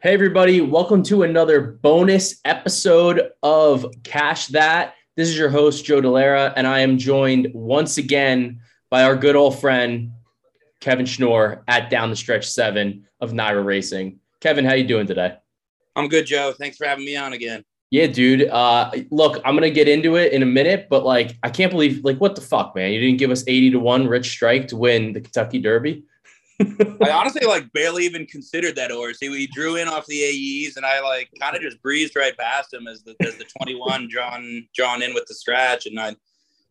Hey, everybody, welcome to another bonus episode of Cash That. This is your host, Joe Delara, and I am joined once again by our good old friend, Kevin Schnorr at Down the Stretch 7 of NYRA Racing. Kevin, how you doing today? I'm good, Joe. Thanks for having me on again. Yeah, dude. Uh, look, I'm gonna get into it in a minute, but like, I can't believe, like, what the fuck, man? You didn't give us 80 to one Rich Strike to win the Kentucky Derby. I honestly like barely even considered that horse. He, drew in off the AEs, and I like kind of just breezed right past him as the as the 21 drawn drawn in with the scratch, and I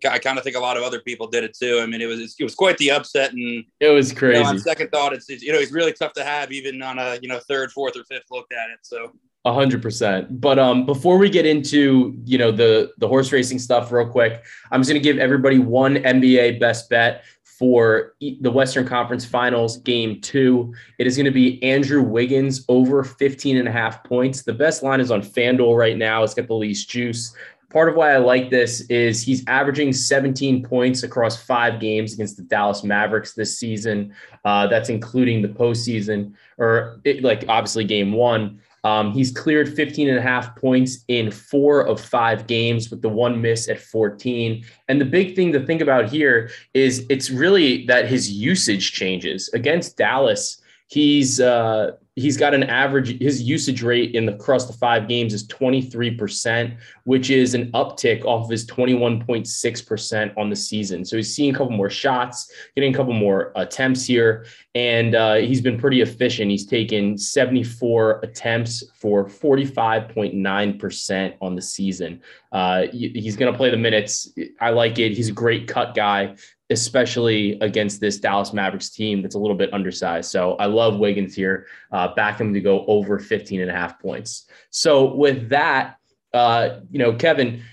I kind of think a lot of other people did it too. I mean, it was it was quite the upset, and it was crazy. You know, on second thought, it's, it's you know he's really tough to have even on a you know third, fourth, or fifth look at it. So a hundred percent. But um, before we get into you know the the horse racing stuff, real quick, I'm just gonna give everybody one NBA best bet for the Western Conference Finals game two. It is going to be Andrew Wiggins over 15 and a half points. The best line is on FanDuel right now. It's got the least juice. Part of why I like this is he's averaging 17 points across five games against the Dallas Mavericks this season. Uh, that's including the postseason, or it, like obviously game one. Um, he's cleared 15 and a half points in four of five games with the one miss at 14. And the big thing to think about here is it's really that his usage changes against Dallas. He's uh, he's got an average his usage rate in the across the five games is 23% which is an uptick off of his 21.6% on the season. So he's seeing a couple more shots getting a couple more attempts here and uh, he's been pretty efficient. He's taken 74 attempts for 45.9% on the season uh, he's going to play the minutes i like it he's a great cut guy especially against this Dallas Mavericks team that's a little bit undersized. So I love Wiggins here. Uh, back him to go over 15 and a half points. So with that, uh, you know, Kevin,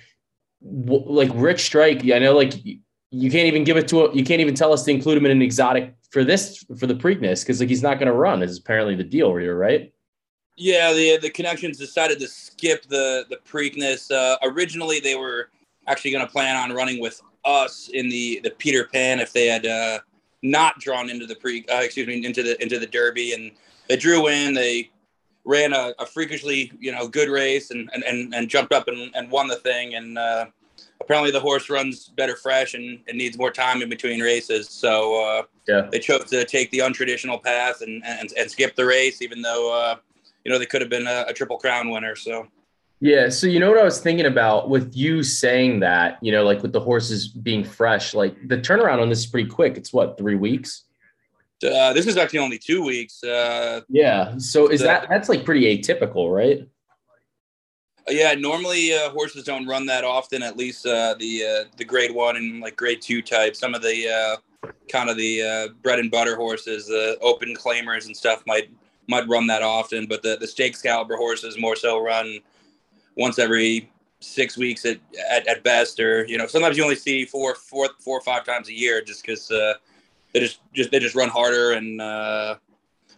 w- like Rich Strike, I know like you can't even give it to a, you can't even tell us to include him in an exotic for this for the Preakness because like he's not going to run. Is apparently the deal here, right? Yeah, the the connections decided to skip the the Preakness. Uh, originally, they were actually going to plan on running with us in the the Peter Pan if they had uh, not drawn into the pre uh, excuse me into the into the Derby. And they drew in they ran a, a freakishly you know good race and and, and, and jumped up and, and won the thing. And uh, apparently the horse runs better fresh and, and needs more time in between races. So uh, yeah. they chose to take the untraditional path and and, and skip the race even though uh, you know they could have been a, a triple crown winner so yeah. So you know what I was thinking about with you saying that, you know, like with the horses being fresh, like the turnaround on this is pretty quick. It's what, three weeks? Uh, this is actually only two weeks. Uh, yeah. So is the, that that's like pretty atypical, right? Uh, yeah. Normally uh, horses don't run that often. At least uh, the uh, the grade one and like grade two type. Some of the kind of the bread and butter horses, the open claimers and stuff might might run that often, but the the stakes caliber horses more so run once every six weeks at, at, at best, or you know, sometimes you only see four, four, four or five times a year, just because uh, they just just they just run harder and uh,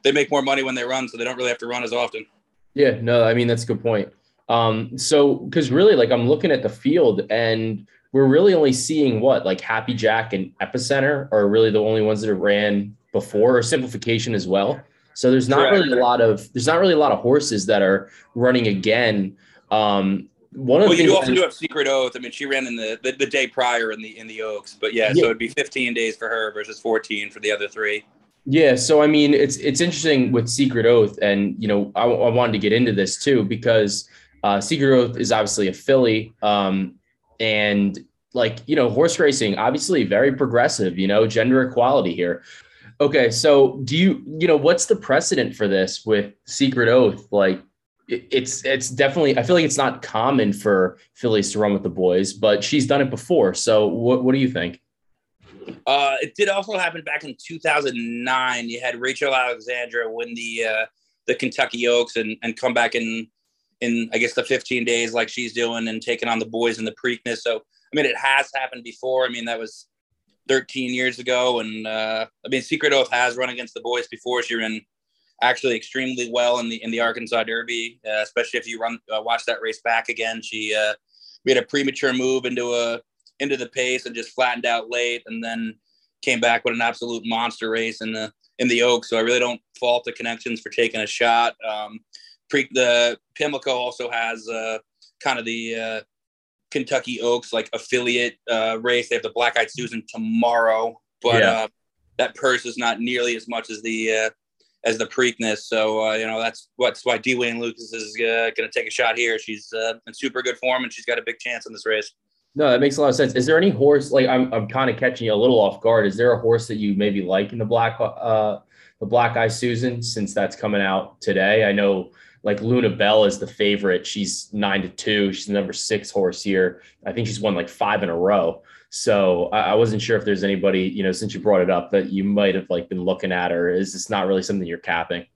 they make more money when they run, so they don't really have to run as often. Yeah, no, I mean that's a good point. Um, so because really, like I'm looking at the field and we're really only seeing what like Happy Jack and Epicenter are really the only ones that have ran before, or Simplification as well. So there's not Correct. really a lot of there's not really a lot of horses that are running again um, one of well, the you also do have Secret Oath. I mean, she ran in the, the, the day prior in the in the Oaks, but yeah, yeah, so it'd be 15 days for her versus 14 for the other three. Yeah, so I mean, it's it's interesting with Secret Oath, and you know, I, I wanted to get into this too because uh, Secret Oath is obviously a filly, um, and like you know, horse racing obviously very progressive. You know, gender equality here. Okay, so do you you know what's the precedent for this with Secret Oath? Like, it's it's definitely I feel like it's not common for fillies to run with the boys, but she's done it before. So what what do you think? Uh, it did also happen back in 2009. You had Rachel Alexandra win the uh, the Kentucky Oaks and and come back in in I guess the 15 days like she's doing and taking on the boys in the Preakness. So I mean, it has happened before. I mean, that was 13 years ago, and uh, I mean, Secret Oath has run against the boys before. She ran actually extremely well in the in the Arkansas Derby, uh, especially if you run uh, watch that race back again. She uh, made a premature move into a into the pace and just flattened out late, and then came back with an absolute monster race in the in the Oaks. So I really don't fault the connections for taking a shot. Um, pre the Pimlico also has uh, kind of the uh, Kentucky Oaks like affiliate uh, race. They have the Black Eyed Susan tomorrow, but yeah. uh, that purse is not nearly as much as the uh, as the Preakness. So uh, you know that's what's why D Wayne Lukas is uh, going to take a shot here. She's uh, in super good form and she's got a big chance in this race. No, that makes a lot of sense. Is there any horse like I'm I'm kind of catching you a little off guard? Is there a horse that you maybe like in the black uh the Black Eye Susan since that's coming out today? I know like Luna Bell is the favorite. She's nine to two. She's the number six horse here. I think she's won like five in a row. So I, I wasn't sure if there's anybody, you know, since you brought it up that you might have like been looking at, her. is this not really something you're capping?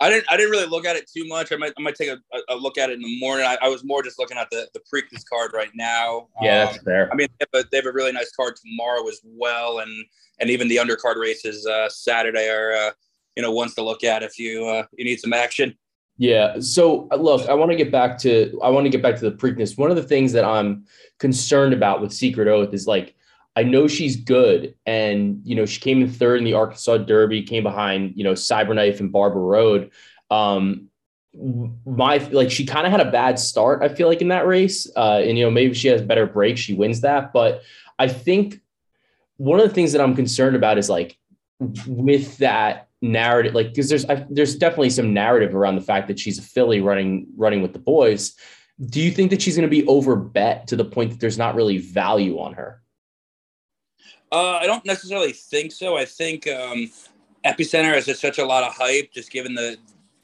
I didn't. I didn't really look at it too much. I might. I might take a, a look at it in the morning. I, I, was more just looking at the the Preakness card right now. Yeah, that's um, fair. I mean, they have, a, they have, a, really nice card tomorrow as well, and and even the undercard races uh, Saturday are uh, you know ones to look at if you uh, you need some action. Yeah. So uh, look, I want to get back to I want to get back to the Preakness. One of the things that I'm concerned about with Secret Oath is like I know she's good, and you know she came in third in the Arkansas Derby, came behind you know Cyberknife and Barber Road. Um, my like she kind of had a bad start. I feel like in that race, uh, and you know maybe she has better breaks, she wins that. But I think one of the things that I'm concerned about is like with that narrative like because there's I, there's definitely some narrative around the fact that she's a filly running running with the boys. Do you think that she's going to be over bet to the point that there's not really value on her? Uh, i don't necessarily think so. I think um, epicenter has just such a lot of hype just given the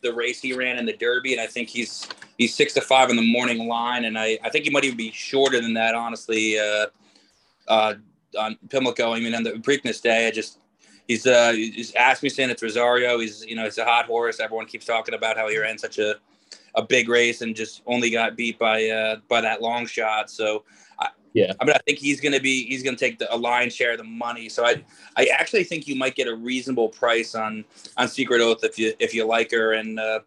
the race he ran in the derby and i think he's he's six to five in the morning line and i i think he might even be shorter than that honestly uh, uh, on Pimlico. I mean, on the Preakness day, I just he's uh he's asked me saying it's Rosario. He's you know it's a hot horse. Everyone keeps talking about how he ran such a a big race and just only got beat by uh by that long shot. So I, yeah, I mean I think he's gonna be he's gonna take the, a lion's share of the money. So I I actually think you might get a reasonable price on on Secret Oath if you if you like her and. uh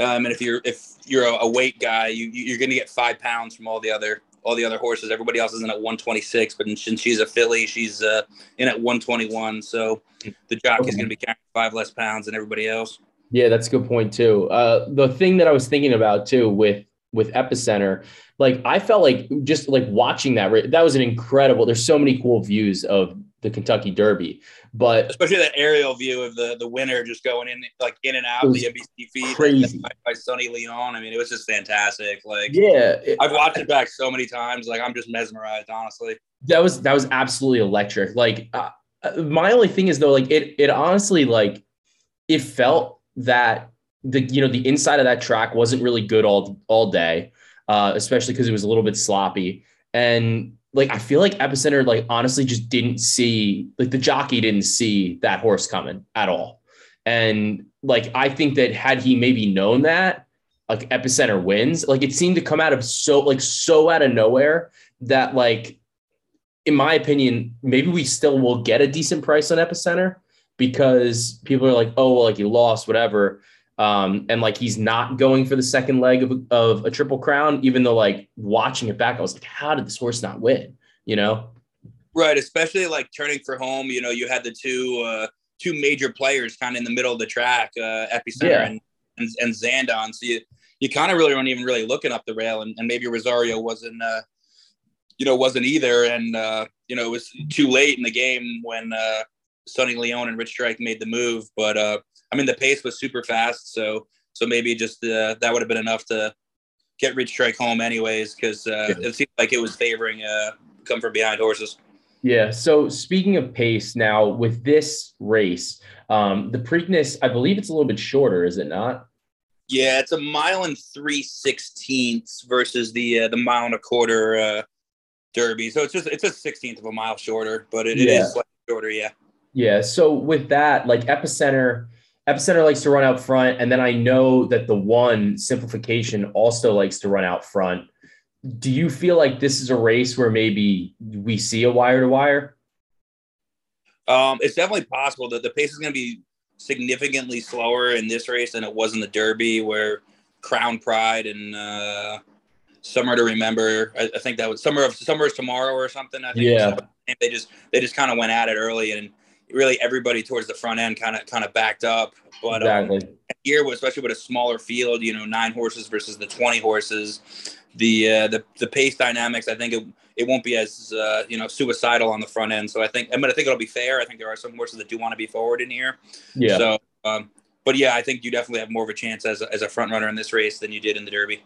um, and if you're if you're a, a weight guy, you you're going to get five pounds from all the other all the other horses. Everybody else is in at 126, but since she's a filly, she's uh, in at 121. So the jockey is going to be carrying five less pounds than everybody else. Yeah, that's a good point too. Uh, the thing that I was thinking about too with with Epicenter, like I felt like just like watching that, that was an incredible. There's so many cool views of the Kentucky Derby. But especially that aerial view of the the winner just going in like in and out the NBC feed crazy. by, by Sonny Leon. I mean, it was just fantastic. Like, yeah, it, I've watched it back so many times. Like, I'm just mesmerized, honestly. That was that was absolutely electric. Like, uh, uh, my only thing is though, like it it honestly like it felt that the you know the inside of that track wasn't really good all all day, uh, especially because it was a little bit sloppy and like I feel like Epicenter like honestly just didn't see like the jockey didn't see that horse coming at all. And like I think that had he maybe known that, like Epicenter wins, like it seemed to come out of so like so out of nowhere that like in my opinion, maybe we still will get a decent price on Epicenter because people are like, oh well, like you lost, whatever. Um, and like he's not going for the second leg of, of a triple crown, even though like watching it back, I was like, how did this horse not win? You know? Right, especially like turning for home. You know, you had the two uh, two major players kind of in the middle of the track, uh, Epicenter yeah. and, and and Zandon. So you you kind of really weren't even really looking up the rail, and, and maybe Rosario wasn't uh, you know wasn't either, and uh, you know it was too late in the game when uh, Sonny Leon and Rich Strike made the move, but uh, I mean, the pace was super fast, so so maybe just uh, that would have been enough to get Rich Strike home, anyways, because uh, yeah. it seemed like it was favoring uh, come from behind horses. Yeah. So speaking of pace, now with this race, um, the Preakness, I believe it's a little bit shorter, is it not? Yeah, it's a mile and three sixteenths versus the uh, the mile and a quarter uh, Derby. So it's just it's a sixteenth of a mile shorter, but it, yeah. it is shorter. Yeah. Yeah. So with that, like Epicenter, Epicenter likes to run out front, and then I know that the one simplification also likes to run out front. Do you feel like this is a race where maybe we see a wire to wire? Um, it's definitely possible that the pace is going to be significantly slower in this race than it was in the Derby, where Crown Pride and uh, Summer to Remember. I, I, think that was Summer of Summer is tomorrow or something. I think yeah. They just they just kind of went at it early and really everybody towards the front end kind of kind of backed up. But um, exactly. Um, here, especially with a smaller field, you know, nine horses versus the twenty horses, the uh, the the pace dynamics, I think it it won't be as uh, you know suicidal on the front end. So I think, I mean, I think it'll be fair. I think there are some horses that do want to be forward in here. Yeah. So, um, but yeah, I think you definitely have more of a chance as a, as a front runner in this race than you did in the Derby.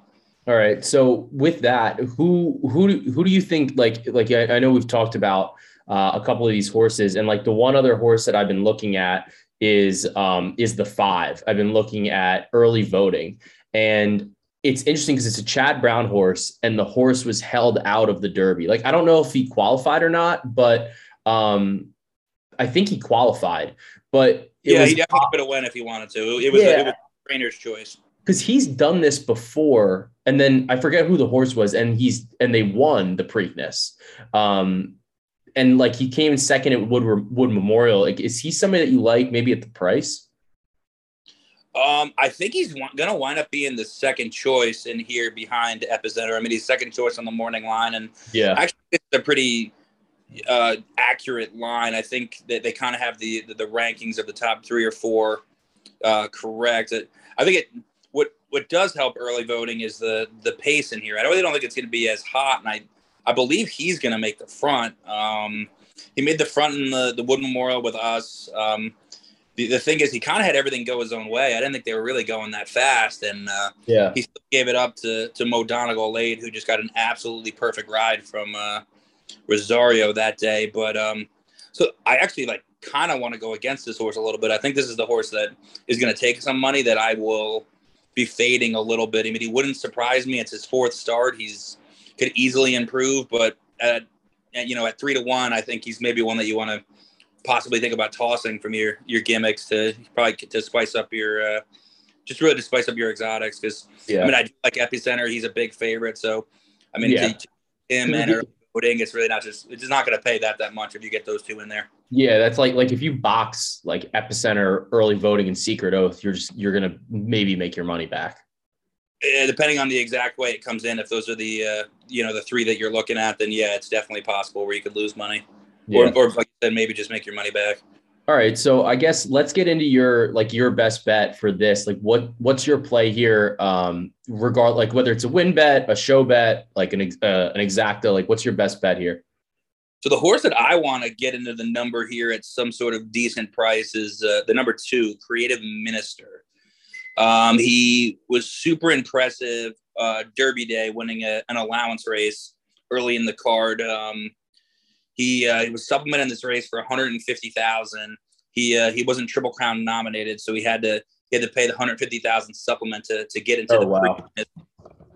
All right. So with that, who who do, who do you think like like I, I know we've talked about uh, a couple of these horses and like the one other horse that I've been looking at is um is the five. I've been looking at early voting and it's interesting because it's a Chad Brown horse and the horse was held out of the Derby. Like I don't know if he qualified or not, but um I think he qualified. But yeah, was, he definitely could have went if he wanted to. It was, yeah. a, it was a trainer's choice because he's done this before and then i forget who the horse was and he's and they won the preakness um and like he came in second at wood wood memorial. Like is he somebody that you like maybe at the price? Um i think he's gonna wind up being the second choice in here behind epicenter. I mean he's second choice on the morning line and yeah. actually it's a pretty uh accurate line. I think that they kind of have the, the, the rankings of the top three or four uh correct. I think it what what does help early voting is the the pace in here. I really don't think it's going to be as hot, and I I believe he's going to make the front. Um, he made the front in the the Wood Memorial with us. Um, the, the thing is, he kind of had everything go his own way. I didn't think they were really going that fast, and uh, yeah, he gave it up to to Mo Donegal late, who just got an absolutely perfect ride from uh, Rosario that day. But um, so I actually like kind of want to go against this horse a little bit. I think this is the horse that is going to take some money that I will be fading a little bit. I mean, he wouldn't surprise me. It's his fourth start. He's could easily improve, but at, at you know at three to one, I think he's maybe one that you want to possibly think about tossing from your your gimmicks to probably to spice up your uh, just really to spice up your exotics because yeah. I mean I like Epicenter. He's a big favorite, so I mean yeah. him and early voting, it's really not just it's not going to pay that that much if you get those two in there. Yeah, that's like like if you box like epicenter, early voting, and secret oath, you're just you're gonna maybe make your money back. Yeah, depending on the exact way it comes in, if those are the uh, you know the three that you're looking at, then yeah, it's definitely possible where you could lose money, yeah. or, or like said, maybe just make your money back. All right, so I guess let's get into your like your best bet for this. Like, what what's your play here? Um, regard like whether it's a win bet, a show bet, like an uh, an exacta. Like, what's your best bet here? So the horse that I want to get into the number here at some sort of decent price is uh, the number two, Creative Minister. Um, he was super impressive uh, Derby Day, winning a, an allowance race early in the card. Um, he, uh, he was supplementing this race for 150,000. He uh, he wasn't Triple Crown nominated, so he had to he had to pay the 150,000 supplement to to get into oh, the. Wow.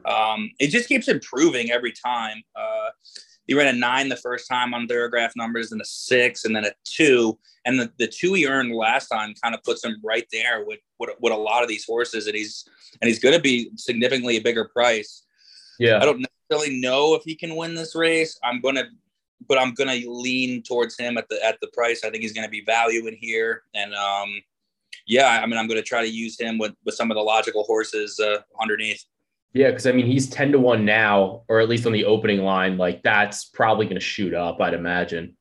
Um, it just keeps improving every time. Uh, he ran a nine the first time on Thorograph numbers, and a six, and then a two. And the, the two he earned last time kind of puts him right there with what with a lot of these horses, and he's and he's going to be significantly a bigger price. Yeah, I don't necessarily know if he can win this race. I'm gonna, but I'm gonna lean towards him at the at the price. I think he's going to be value in here, and um, yeah, I mean, I'm going to try to use him with with some of the logical horses uh, underneath. Yeah, because I mean he's 10 to 1 now, or at least on the opening line. Like that's probably gonna shoot up, I'd imagine.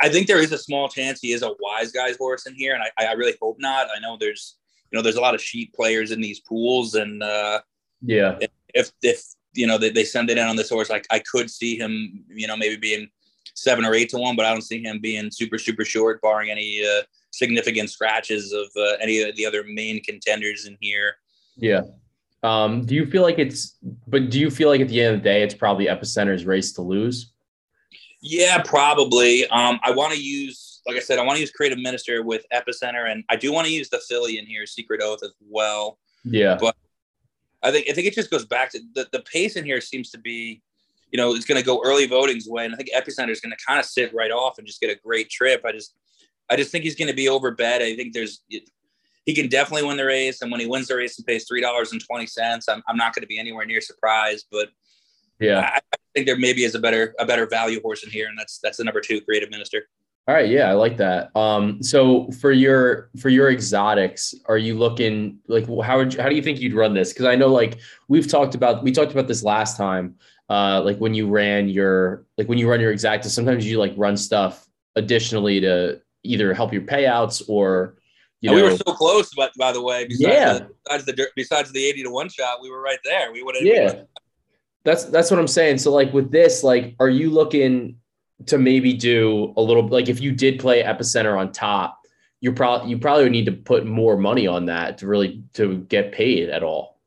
I think there is a small chance he is a wise guy's horse in here, and I, I really hope not. I know there's you know there's a lot of sheep players in these pools, and uh yeah, if if you know they, they send it in on this horse, like I could see him, you know, maybe being seven or eight to one, but I don't see him being super super short, barring any uh, significant scratches of uh, any of the other main contenders in here. Yeah. Um, do you feel like it's, but do you feel like at the end of the day, it's probably Epicenter's race to lose? Yeah, probably. Um, I want to use, like I said, I want to use Creative Minister with Epicenter, and I do want to use the filly in here, Secret Oath, as well. Yeah, but I think I think it just goes back to the the pace in here seems to be, you know, it's going to go early voting's way, and I think Epicenter is going to kind of sit right off and just get a great trip. I just, I just think he's going to be over overbet. I think there's he can definitely win the race. And when he wins the race and pays three dollars and twenty cents, I'm, I'm not going to be anywhere near surprised. But yeah, I, I, think there maybe is a better a better value horse in here, and that's that's the number two, Creative Minister. All right, yeah, I like that. Um, so for your for your exotics, are you looking like how would you, how do you think you'd run this? Because I know like we've talked about we talked about this last time. Uh, like when you ran your like when you run your exacta, sometimes you like run stuff additionally to either help your payouts or You And know, we were so close, but by the way, besides, Yeah. the, besides the besides the eighty to one shot, we were right there. We would have. yeah. That's that's what I'm saying. So like with this, like, are you looking to maybe do a little like if you did play epicenter on top, you probably you probably would need to put more money on that to really to get paid at all.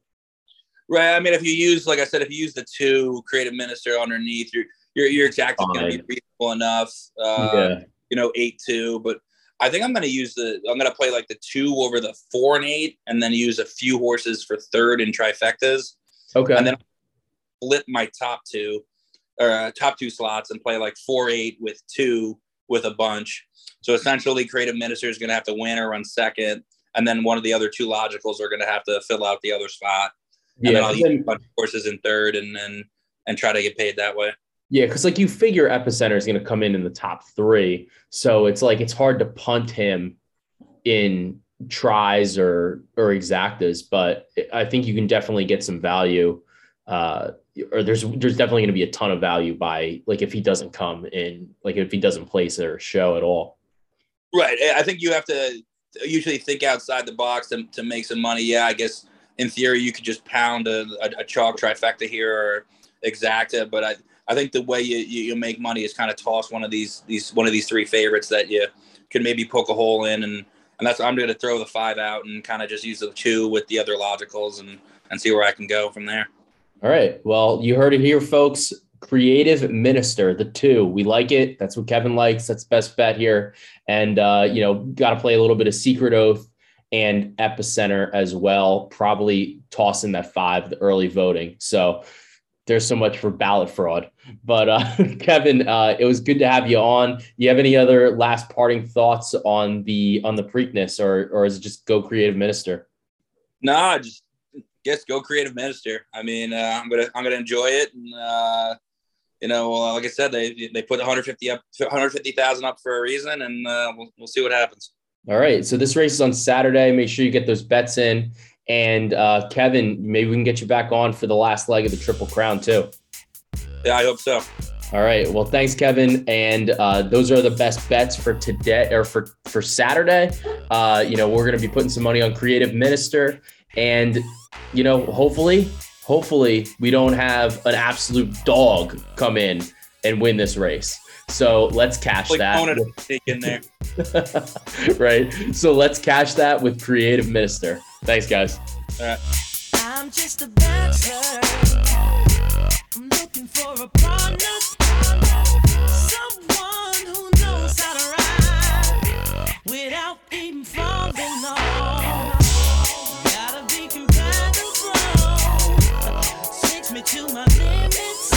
Right. I mean, if you use, like I said, if you use the two creative minister underneath, your your your exact is going to be reasonable enough. Uh, yeah. You know, eight two, but I think I'm going to use the. I'm going to play like the two over the four and eight, and then use a few horses for third and trifectas, Okay. and then flip my top two or uh, top two slots and play like four eight with two with a bunch. So essentially, creative minister is going to have to win or run second, and then one of the other two logicals are going to have to fill out the other spot and then. I'll and use a bunch of horses in third, and then and try to get paid that way. Yeah, because like you figure Epicenter is going to come in in the top three, so it's like it's hard to punt him in tries or or exactas, but I think you can definitely get some value. Uh, or there's there's definitely going to be a ton of value by like if he doesn't come in, like if he doesn't place or show at all. Right. I think you have to usually think outside the box to, to make some money. Yeah, I guess in theory you could just pound a, a, a chalk trifecta here or exacta, but I, I think the way you, you, you make money is kind of toss one of these these one of these three favorites that you can maybe poke a hole in, and and that's I'm going to throw the five out and kind of just use the two with the other logicals and and see where I can go from there. All right. Well, you heard it here, folks. Creative Minister, the two. We like it. That's what Kevin likes. That's best bet here. And uh, you know, got to play a little bit of Secret Oath and Epicenter as well. Probably toss in that five, the early voting. So there's so much for ballot fraud. But uh, Kevin, uh, it was good to have you on. You have any other last parting thoughts on the on the Preakness, or or is it just go Creative Minister? Nah, just guess go creative minister. I mean, uh, I'm gonna I'm gonna enjoy it, and uh, you know, uh, like I said, they they put 150 up 150,000 up for a reason, and uh, we'll we'll see what happens. All right. So this race is on Saturday. Make sure you get those bets in. And uh, Kevin, maybe we can get you back on for the last leg of the Triple Crown too. Yeah, I hope so. All right. Well, thanks, Kevin. And uh, those are the best bets for today or for for Saturday. Uh, you know, we're going to be putting some money on Creative Minister, and you know, hopefully, hopefully, we don't have an absolute dog come in and win this race. So let's cash Like that. Conan in there. right. So let's cash that with Creative Minister. Thanks, guys. I'm just a bachelor. I'm looking for a partner. Someone who knows how to ride without even falling off. Gotta be. Takes me to my limits.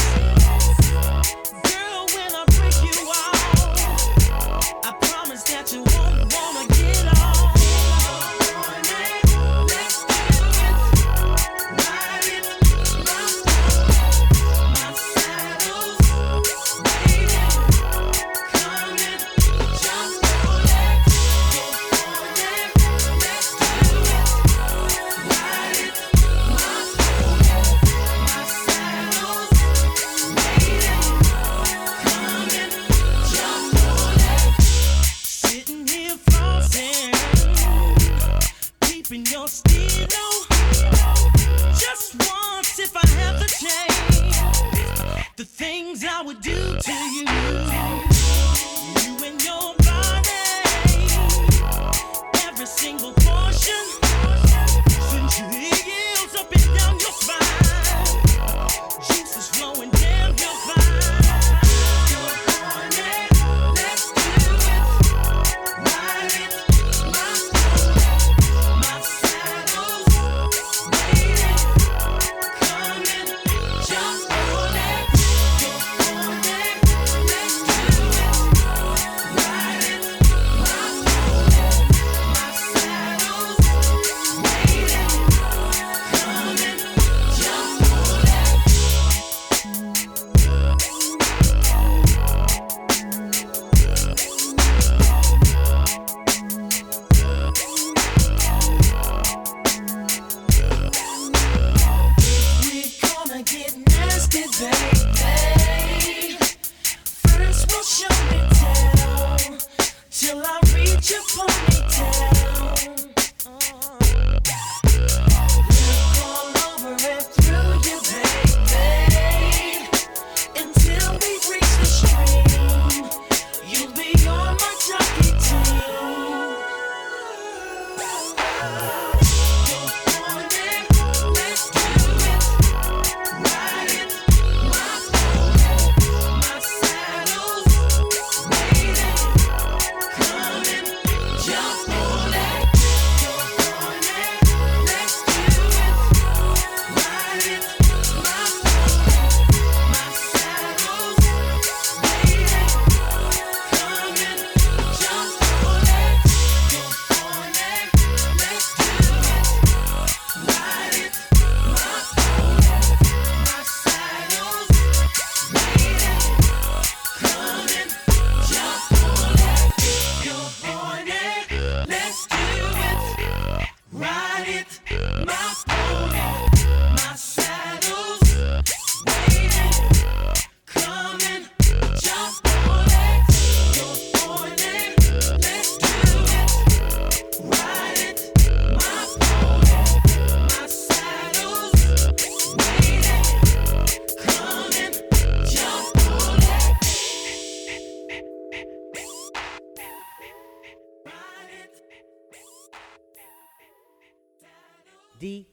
See,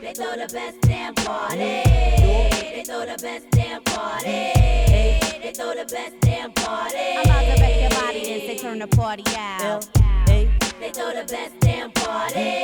they throw the best damn party. They throw the best damn party. They throw the best damn party. I'm about to wreck your body and say turn the party out. They throw the best damn party.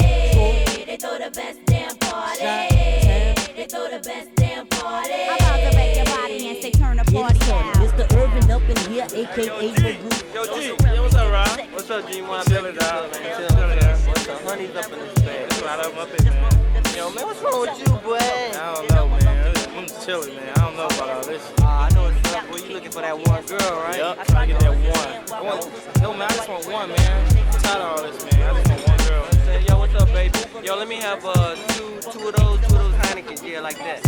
They throw the best damn party. They throw the best damn party. I'm about to wreck your body and say turn the party out. Mr. Irvin up in here, aka Magoo. Yo, G, yo, what's up, Rob? What's up, G? One chilling, dog, man. Chilling, man. What's up? Honey's up in this bag. That's right up, up in, man. Yo, man, what's wrong with you, boy? I don't know, man. I'm chilling, man. I don't know about all this. Ah, I know it's up, boy. You looking for that one girl, right? Yup, trying to get that one. I want, no, man, I just want one, man. I'm tired of all this, man. I just want one girl. Say, yo, what's up, baby? Yo, let me have uh two, two of those, two of those Heinekens, yeah, like that.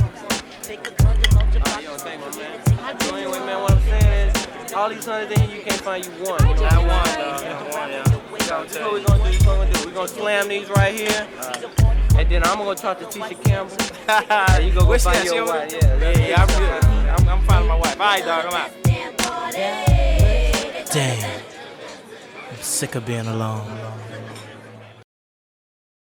Oh, yo, thank you, man. So anyway, man, what I'm saying is, all these hundreds in here, you can't find you one. You know? I want, dog. I want, yeah. So this is what we're gonna do. This is what we're gonna do. We're gonna slam these right here, and then I'm gonna talk to Tisha Campbell. And you go go Where's she find your over wife. there? Yeah, Yeah, yeah, I'm good. I'm, I'm finding my wife. All right, dog, I'm out. Damn. I'm sick of being alone.